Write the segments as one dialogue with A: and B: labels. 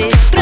A: this.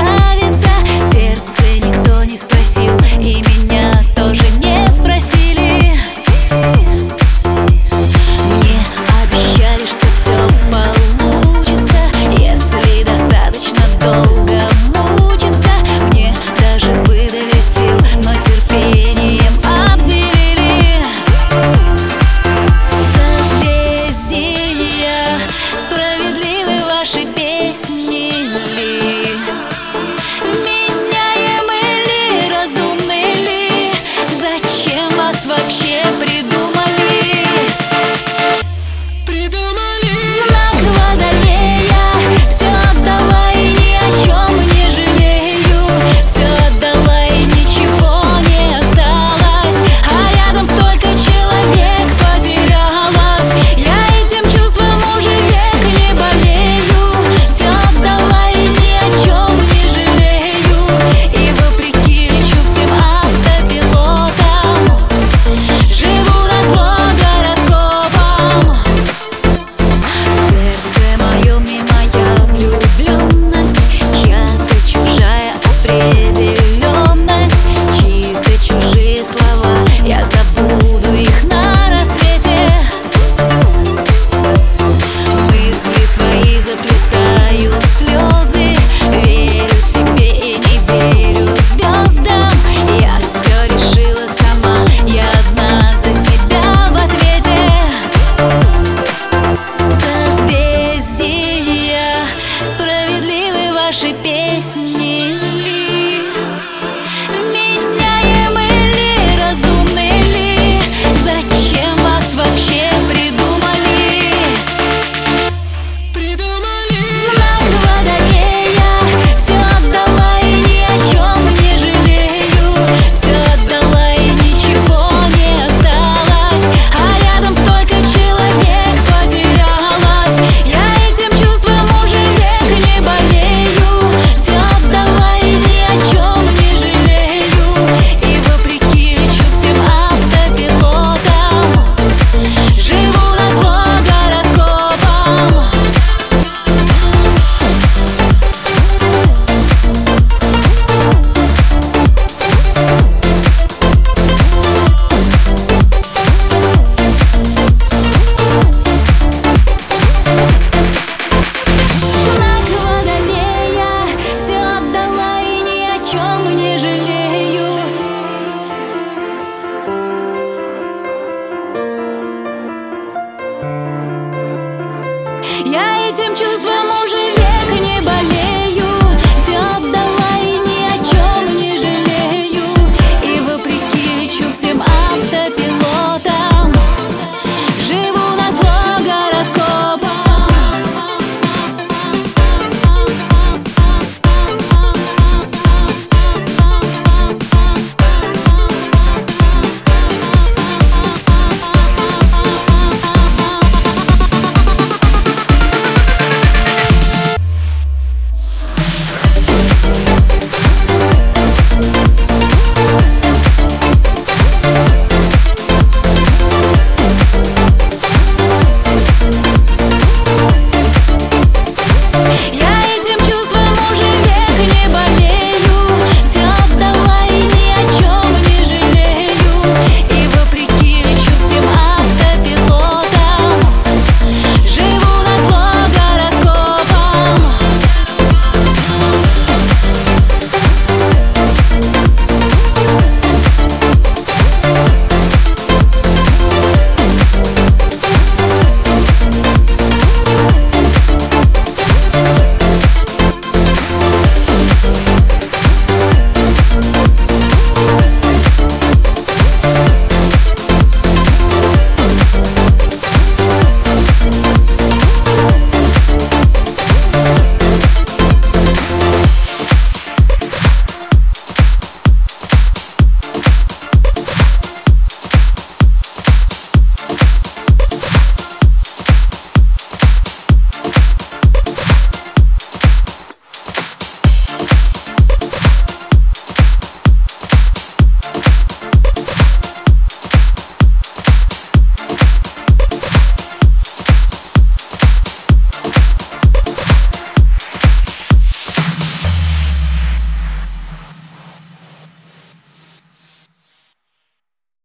A: Я этим чувством.